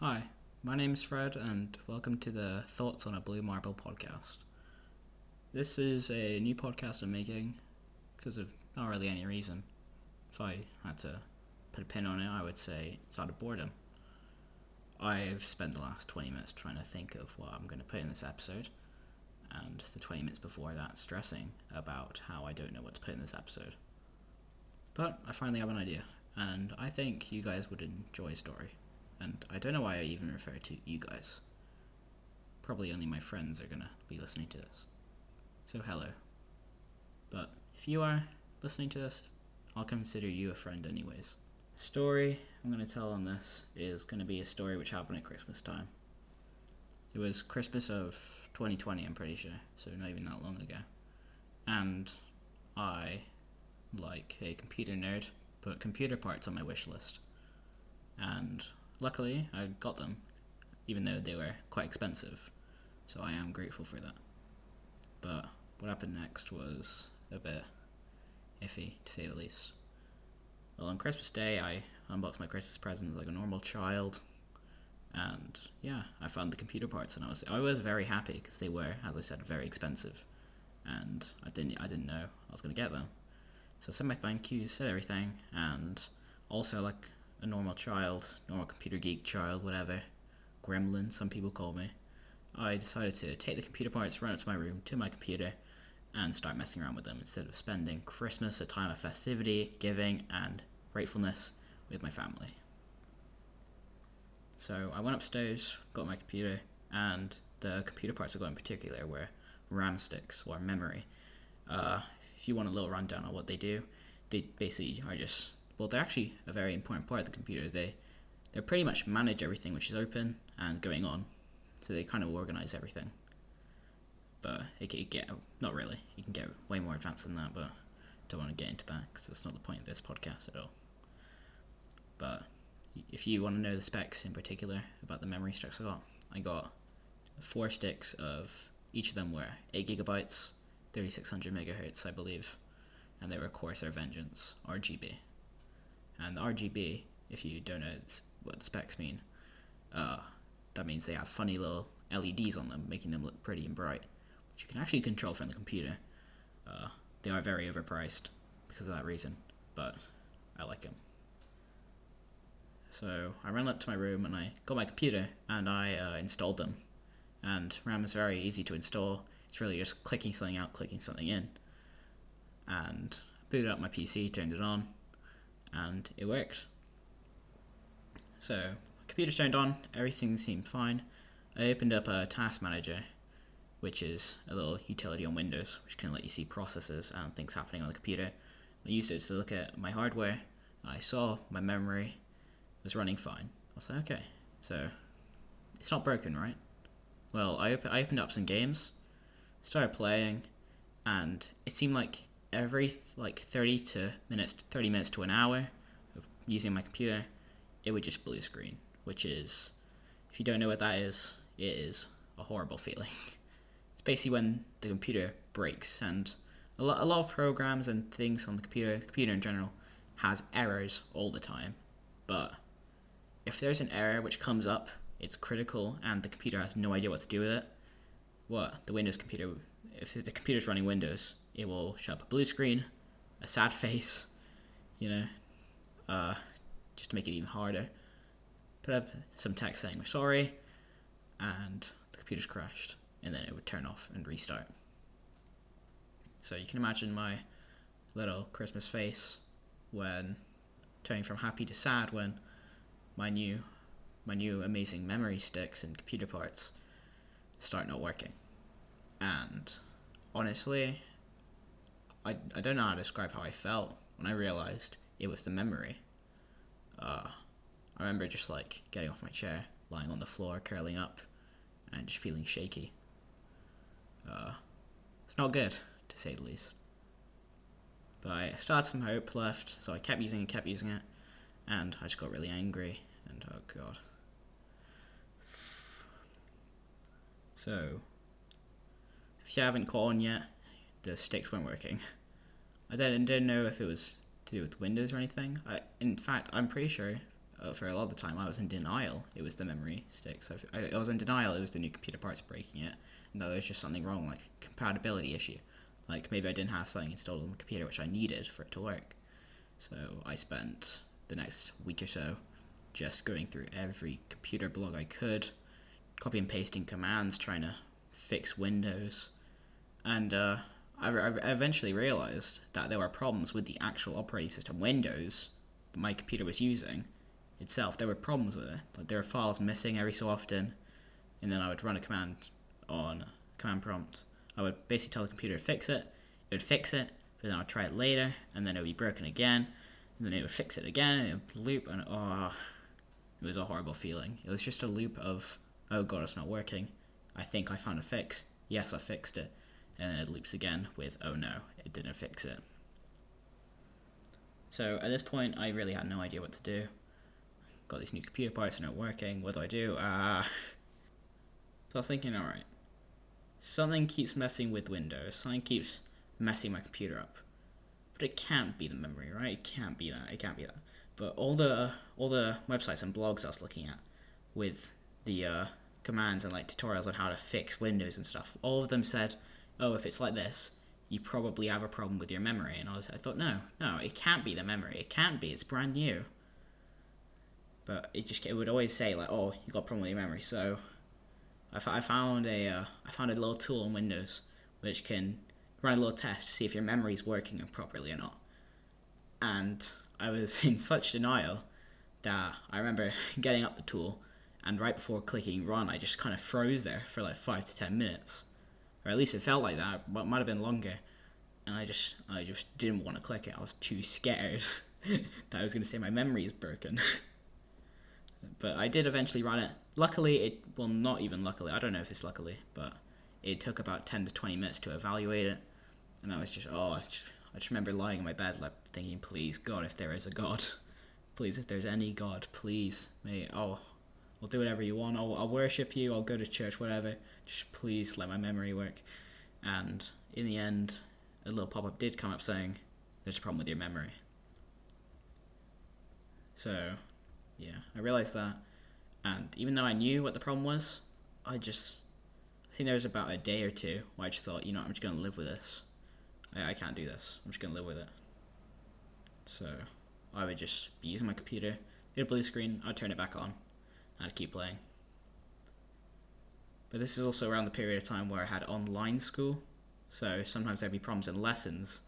Hi, my name is Fred, and welcome to the Thoughts on a Blue Marble podcast. This is a new podcast I'm making because of not really any reason. If I had to put a pin on it, I would say it's out of boredom. I've spent the last 20 minutes trying to think of what I'm going to put in this episode, and the 20 minutes before that stressing about how I don't know what to put in this episode. But I finally have an idea, and I think you guys would enjoy a story. And I don't know why I even refer to you guys. Probably only my friends are gonna be listening to this. So hello. But if you are listening to this, I'll consider you a friend anyways. Story I'm gonna tell on this is gonna be a story which happened at Christmas time. It was Christmas of 2020, I'm pretty sure, so not even that long ago. And I, like a computer nerd, put computer parts on my wish list. And luckily, I got them, even though they were quite expensive. So I am grateful for that. But what happened next was a bit iffy, to say the least. Well, on Christmas Day, I unboxed my Christmas presents like a normal child, and yeah, I found the computer parts, and I was I was very happy because they were, as I said, very expensive, and I didn't I didn't know I was gonna get them. So I said my thank yous, said everything, and also like a normal child, normal computer geek child, whatever, gremlin, some people call me, I decided to take the computer parts, run up to my room, to my computer, and start messing around with them instead of spending Christmas, a time of festivity, giving, and gratefulness with my family. So I went upstairs, got my computer, and the computer parts I got in particular were RAM sticks or memory. Uh, if you want a little rundown on what they do, they basically are just well, they're actually a very important part of the computer. They they pretty much manage everything which is open and going on, so they kind of organize everything. But it can get not really. You can get way more advanced than that, but don't want to get into that because that's not the point of this podcast at all. But if you want to know the specs in particular about the memory sticks I got, I got four sticks of each of them were eight gigabytes, thirty six hundred megahertz, I believe, and they were Corsair Vengeance RGB. And the RGB, if you don't know what the specs mean, uh, that means they have funny little LEDs on them, making them look pretty and bright, which you can actually control from the computer. Uh, they are very overpriced because of that reason, but I like them. So I ran up to my room and I got my computer and I uh, installed them. And RAM is very easy to install. It's really just clicking something out, clicking something in. And booted up my PC, turned it on, and it worked. So, computer turned on, everything seemed fine. I opened up a task manager, which is a little utility on Windows, which can let you see processes and things happening on the computer. I used it to look at my hardware, I saw my memory was running fine. I was like, okay, so it's not broken, right? Well, I, op- I opened up some games, started playing, and it seemed like every like 30 to minutes 30 minutes to an hour of using my computer it would just blue screen which is if you don't know what that is it is a horrible feeling. It's basically when the computer breaks and a lot, a lot of programs and things on the computer the computer in general has errors all the time. But if there's an error which comes up it's critical and the computer has no idea what to do with it what the windows computer if the computer's running windows it will show up a blue screen, a sad face, you know, uh, just to make it even harder. Put up some text saying we're sorry, and the computer's crashed, and then it would turn off and restart. So you can imagine my little Christmas face when turning from happy to sad when my new my new amazing memory sticks and computer parts start not working. And honestly, I, I don't know how to describe how I felt when I realized it was the memory. Uh, I remember just like getting off my chair, lying on the floor, curling up, and just feeling shaky. Uh, it's not good, to say the least. But I still had some hope left, so I kept using it, kept using it, and I just got really angry, and oh god. So, if you haven't caught on yet, the sticks weren't working. I didn't, didn't know if it was to do with Windows or anything. I, in fact, I'm pretty sure uh, for a lot of the time I was in denial. It was the memory stick. So I, I was in denial. It was the new computer parts breaking it, and that there was just something wrong, like compatibility issue. Like maybe I didn't have something installed on the computer which I needed for it to work. So I spent the next week or so just going through every computer blog I could, copy and pasting commands, trying to fix Windows, and uh, I, I eventually realized that there were problems with the actual operating system Windows that my computer was using itself. There were problems with it. Like there were files missing every so often, and then I would run a command on command prompt. I would basically tell the computer to fix it. It would fix it, but then I'd try it later, and then it would be broken again, and then it would fix it again, and it would loop, and oh, it was a horrible feeling. It was just a loop of, oh god, it's not working. I think I found a fix. Yes, I fixed it. And then it loops again with, oh no, it didn't fix it. So at this point, I really had no idea what to do. Got these new computer parts, they're not working. What do I do? Ah. Uh, so I was thinking, alright, something keeps messing with Windows, something keeps messing my computer up. But it can't be the memory, right? It can't be that. It can't be that. But all the all the websites and blogs I was looking at with the uh, commands and like tutorials on how to fix Windows and stuff, all of them said, "Oh, if it's like this, you probably have a problem with your memory." And I was, I thought, no, no, it can't be the memory. It can't be. It's brand new. But it just it would always say like, "Oh, you got a problem with your memory." So I, f- I found a uh, I found a little tool on Windows which can run a little test to see if your memory is working properly or not. And I was in such denial that I remember getting up the tool and right before clicking run, I just kind of froze there for like five to ten minutes, or at least it felt like that. But might have been longer, and I just I just didn't want to click it. I was too scared that I was going to say my memory is broken. but I did eventually run it. Luckily, it well not even luckily. I don't know if it's luckily, but it took about ten to twenty minutes to evaluate it, and I was just oh, I just, I just remember lying in my bed like thinking, please God, if there is a God, please if there's any God, please may oh, I'll do whatever you want. I'll, I'll worship you. I'll go to church, whatever. Please let my memory work. And in the end, a little pop up did come up saying, "There's a problem with your memory." So yeah, I realized that, and even though I knew what the problem was, I just I think there was about a day or two where I just thought, you know, I'm just gonna live with this. I, I can't do this. I'm just gonna live with it. So I would just be using my computer, get a blue screen, I'd turn it back on, and I'd keep playing. But this is also around the period of time where I had online school, so sometimes there'd be problems in lessons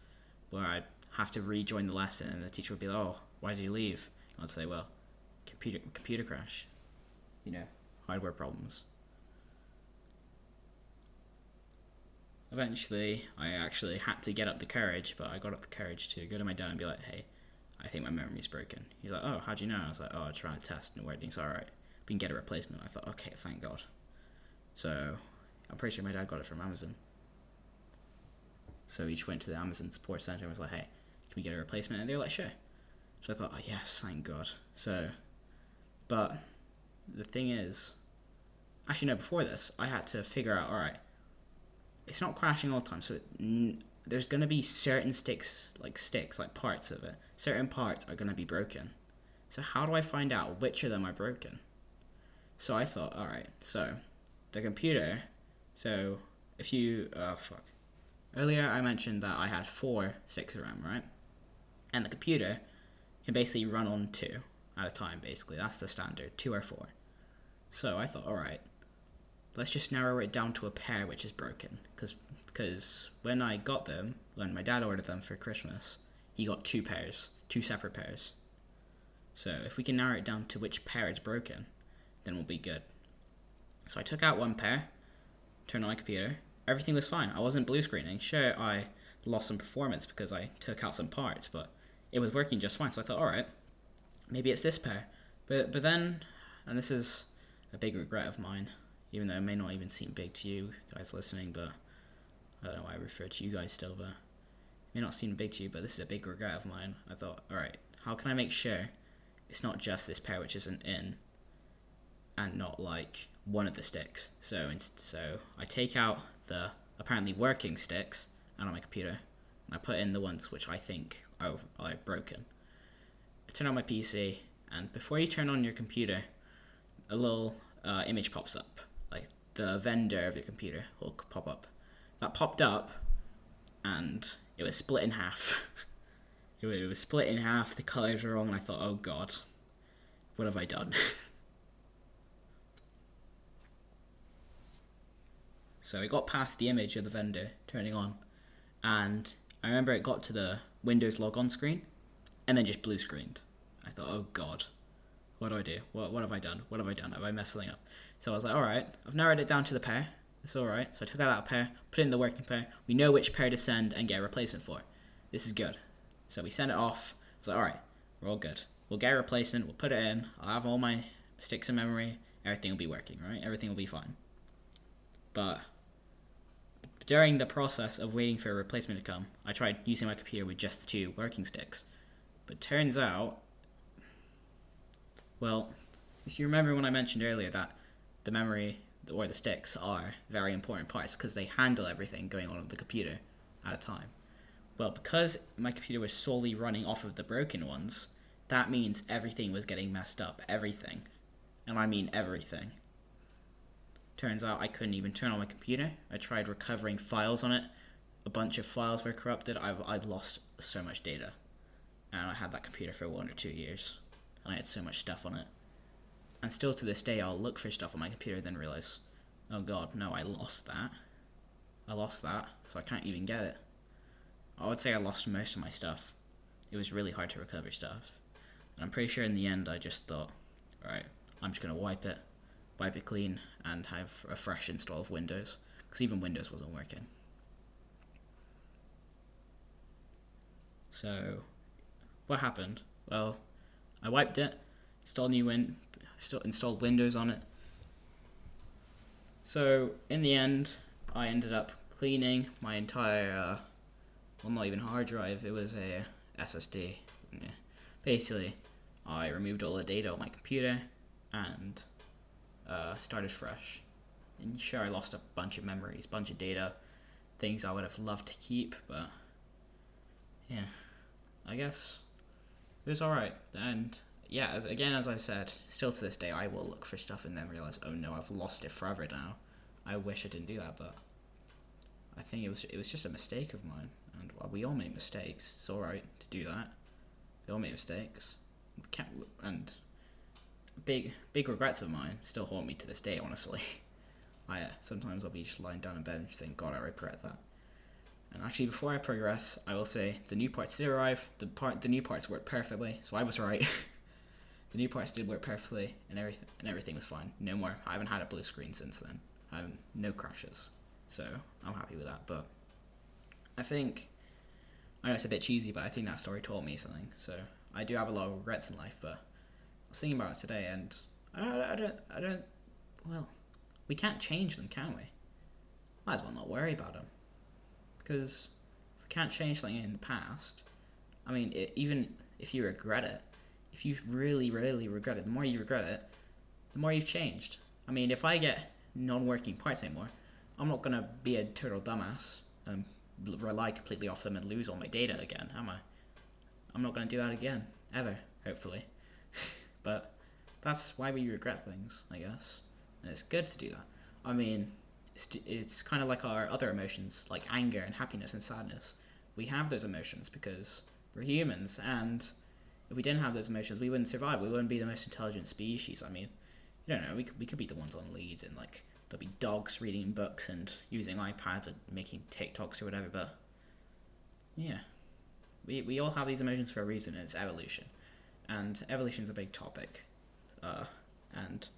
where I'd have to rejoin the lesson, and the teacher would be like, "Oh, why did you leave?" And I'd say, "Well, computer computer crash, you know, hardware problems. Eventually, I actually had to get up the courage, but I got up the courage to go to my dad and be like, "Hey, I think my memory's broken." He's like, "Oh, how'd you know?" I was like, "Oh, I tried a test and it worked." He's all right. We can get a replacement. I thought, okay, thank God. So, I'm pretty sure my dad got it from Amazon. So each went to the Amazon support center and was like, "Hey, can we get a replacement?" And they were like, "Sure." So I thought, "Oh yes, thank God." So but the thing is, actually, no, before this, I had to figure out all right, it's not crashing all the time. So it, n- there's going to be certain sticks, like sticks, like parts of it. Certain parts are going to be broken. So how do I find out which of them are broken? So I thought, all right, so the computer. So if you, oh fuck. Earlier I mentioned that I had four six RAM, right? And the computer can basically run on two at a time, basically. That's the standard, two or four. So I thought, all right, let's just narrow it down to a pair which is broken. Because because when I got them, when my dad ordered them for Christmas, he got two pairs, two separate pairs. So if we can narrow it down to which pair is broken, then we'll be good. So I took out one pair, turned on my computer. Everything was fine. I wasn't blue screening. Sure, I lost some performance because I took out some parts, but it was working just fine. So I thought, all right, maybe it's this pair. But but then, and this is a big regret of mine, even though it may not even seem big to you guys listening, but I don't know why I refer to you guys still, but it may not seem big to you, but this is a big regret of mine. I thought, all right, how can I make sure it's not just this pair which isn't in, and not like one of the sticks? So so I take out the apparently working sticks out of my computer, and I put in the ones which I think are, are broken. I turn on my PC and before you turn on your computer, a little uh, image pops up, like the vendor of your computer will pop up. That popped up, and it was split in half. it was- it was split in half. The colors were wrong, and I thought, oh god, what have I done? so it got past the image of the vendor turning on, and I remember it got to the Windows logon screen, and then just blue screened. I thought, oh god, what do I do? What what have I done? What have I done? Am I messing up? So I was like, all right, I've narrowed it down to the pair. It's all right. So I took out that pair, put in the working pair. We know which pair to send and get a replacement for. This is good. So we sent it off. I was like, all right, we're all good. We'll get a replacement. We'll put it in. I'll have all my sticks in memory. Everything will be working, right? Everything will be fine. But during the process of waiting for a replacement to come, I tried using my computer with just the two working sticks. But turns out, well, if you remember when I mentioned earlier that the memory or the sticks are very important parts because they handle everything going on on the computer at a time. Well, because my computer was solely running off of the broken ones, that means everything was getting messed up. Everything. And I mean everything. Turns out I couldn't even turn on my computer. I tried recovering files on it. A bunch of files were corrupted. I, I'd lost so much data. And I had that computer for one or two years. And I had so much stuff on it. And still to this day, I'll look for stuff on my computer, then realize, oh god, no, I lost that. I lost that, so I can't even get it. I would say I lost most of my stuff. It was really hard to recover stuff. And I'm pretty sure in the end, I just thought, alright, I'm just gonna wipe it, wipe it clean, and have a fresh install of Windows. Because even Windows wasn't working. So, what happened? Well, I wiped it, installed new win, installed Windows on it. So in the end, I ended up cleaning my entire, uh, well, not even hard drive. It was a SSD. Yeah. Basically, I removed all the data on my computer and uh, started fresh. And sure, I lost a bunch of memories, bunch of data, things I would have loved to keep, but yeah, I guess it was all right. And yeah, as, again, as I said, still to this day, I will look for stuff and then realize, oh no, I've lost it forever now. I wish I didn't do that, but I think it was it was just a mistake of mine, and well, we all make mistakes. It's all right to do that. We all make mistakes. We can't, and big big regrets of mine still haunt me to this day. Honestly, I uh, sometimes I'll be just lying down in bed and just think, God, I regret that. And actually, before I progress, I will say the new parts did arrive. The part, the new parts worked perfectly, so I was right. the new parts did work perfectly, and everything, and everything was fine. No more. I haven't had a blue screen since then. I have no crashes, so I'm happy with that. But I think I know it's a bit cheesy, but I think that story taught me something. So I do have a lot of regrets in life, but was thinking about it today, and I don't, I don't, I don't. Well, we can't change them, can we? Might as well not worry about them because if we can't change something in the past, I mean, it, even if you regret it, if you really, really regret it, the more you regret it, the more you've changed. I mean, if I get non-working parts anymore, I'm not gonna be a total dumbass and rely completely off them and lose all my data again, am I? I'm not gonna do that again, ever, hopefully. but that's why we regret things, I guess. And it's good to do that. I mean, it's, it's kind of like our other emotions, like anger and happiness and sadness. We have those emotions because we're humans, and if we didn't have those emotions, we wouldn't survive. We wouldn't be the most intelligent species. I mean, you don't know. We could, we could be the ones on leads, and like there'll be dogs reading books and using iPads and making TikToks or whatever. But yeah, we we all have these emotions for a reason, and it's evolution. And evolution's a big topic, uh, and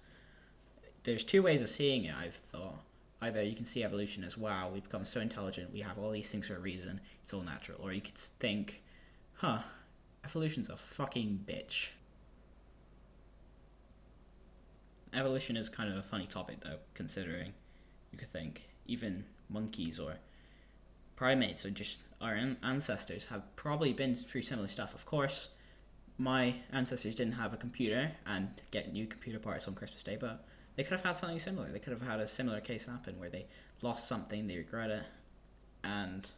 there's two ways of seeing it. I've thought either you can see evolution as wow, we've become so intelligent, we have all these things for a reason, it's all natural, or you could think, huh, evolution's a fucking bitch. Evolution is kind of a funny topic though, considering you could think even monkeys or primates or just our ancestors have probably been through similar stuff. Of course, my ancestors didn't have a computer and get new computer parts on Christmas Day, but they could have had something similar. They could have had a similar case happen where they lost something, they regret it, and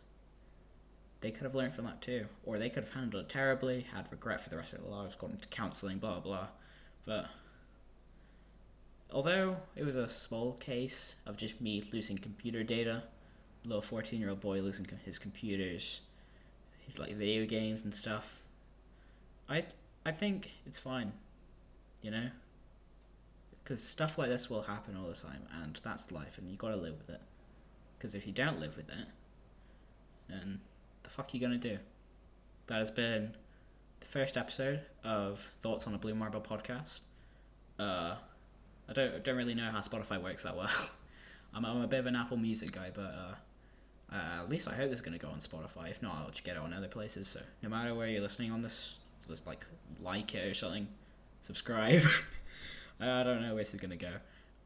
they could have learned from that too, or they could have handled it terribly, had regret for the rest of their lives, gone into counseling, blah blah. But although it was a small case of just me losing computer data, little fourteen-year-old boy losing his computers, his like video games and stuff, I I think it's fine, you know. Because stuff like this will happen all the time, and that's life, and you gotta live with it. Because if you don't live with it, then the fuck are you gonna do? That has been the first episode of Thoughts on a Blue Marble podcast. Uh, I don't I don't really know how Spotify works that well. I'm I'm a bit of an Apple Music guy, but uh, uh, at least I hope it's gonna go on Spotify. If not, I'll just get it on other places. So no matter where you're listening on this, just like like it or something, subscribe. I don't know where this is gonna go.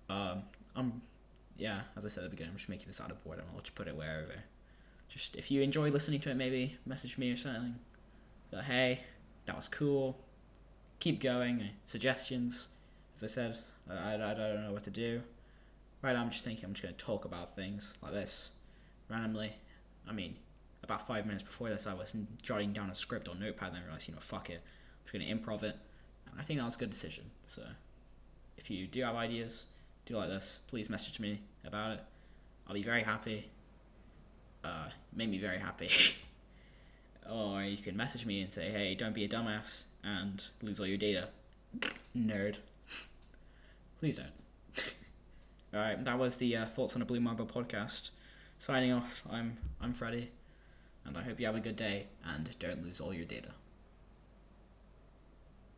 Um, I'm, yeah, as I said at the beginning, I'm just making this out of boredom. I'll just put it wherever. Just if you enjoy listening to it, maybe message me or something. But hey, that was cool. Keep going. Suggestions. As I said, I, I, I don't know what to do. Right now, I'm just thinking I'm just gonna talk about things like this randomly. I mean, about five minutes before this, I was jotting down a script on Notepad, and I realized, you know, fuck it, I'm just gonna improv it. And I think that was a good decision. So if you do have ideas, do like this, please message me about it. I'll be very happy. Uh, make me very happy. or you can message me and say, hey, don't be a dumbass and lose all your data. Nerd. please don't. Alright, that was the uh, Thoughts on a Blue Marble podcast. Signing off, I'm I'm Freddie, and I hope you have a good day and don't lose all your data.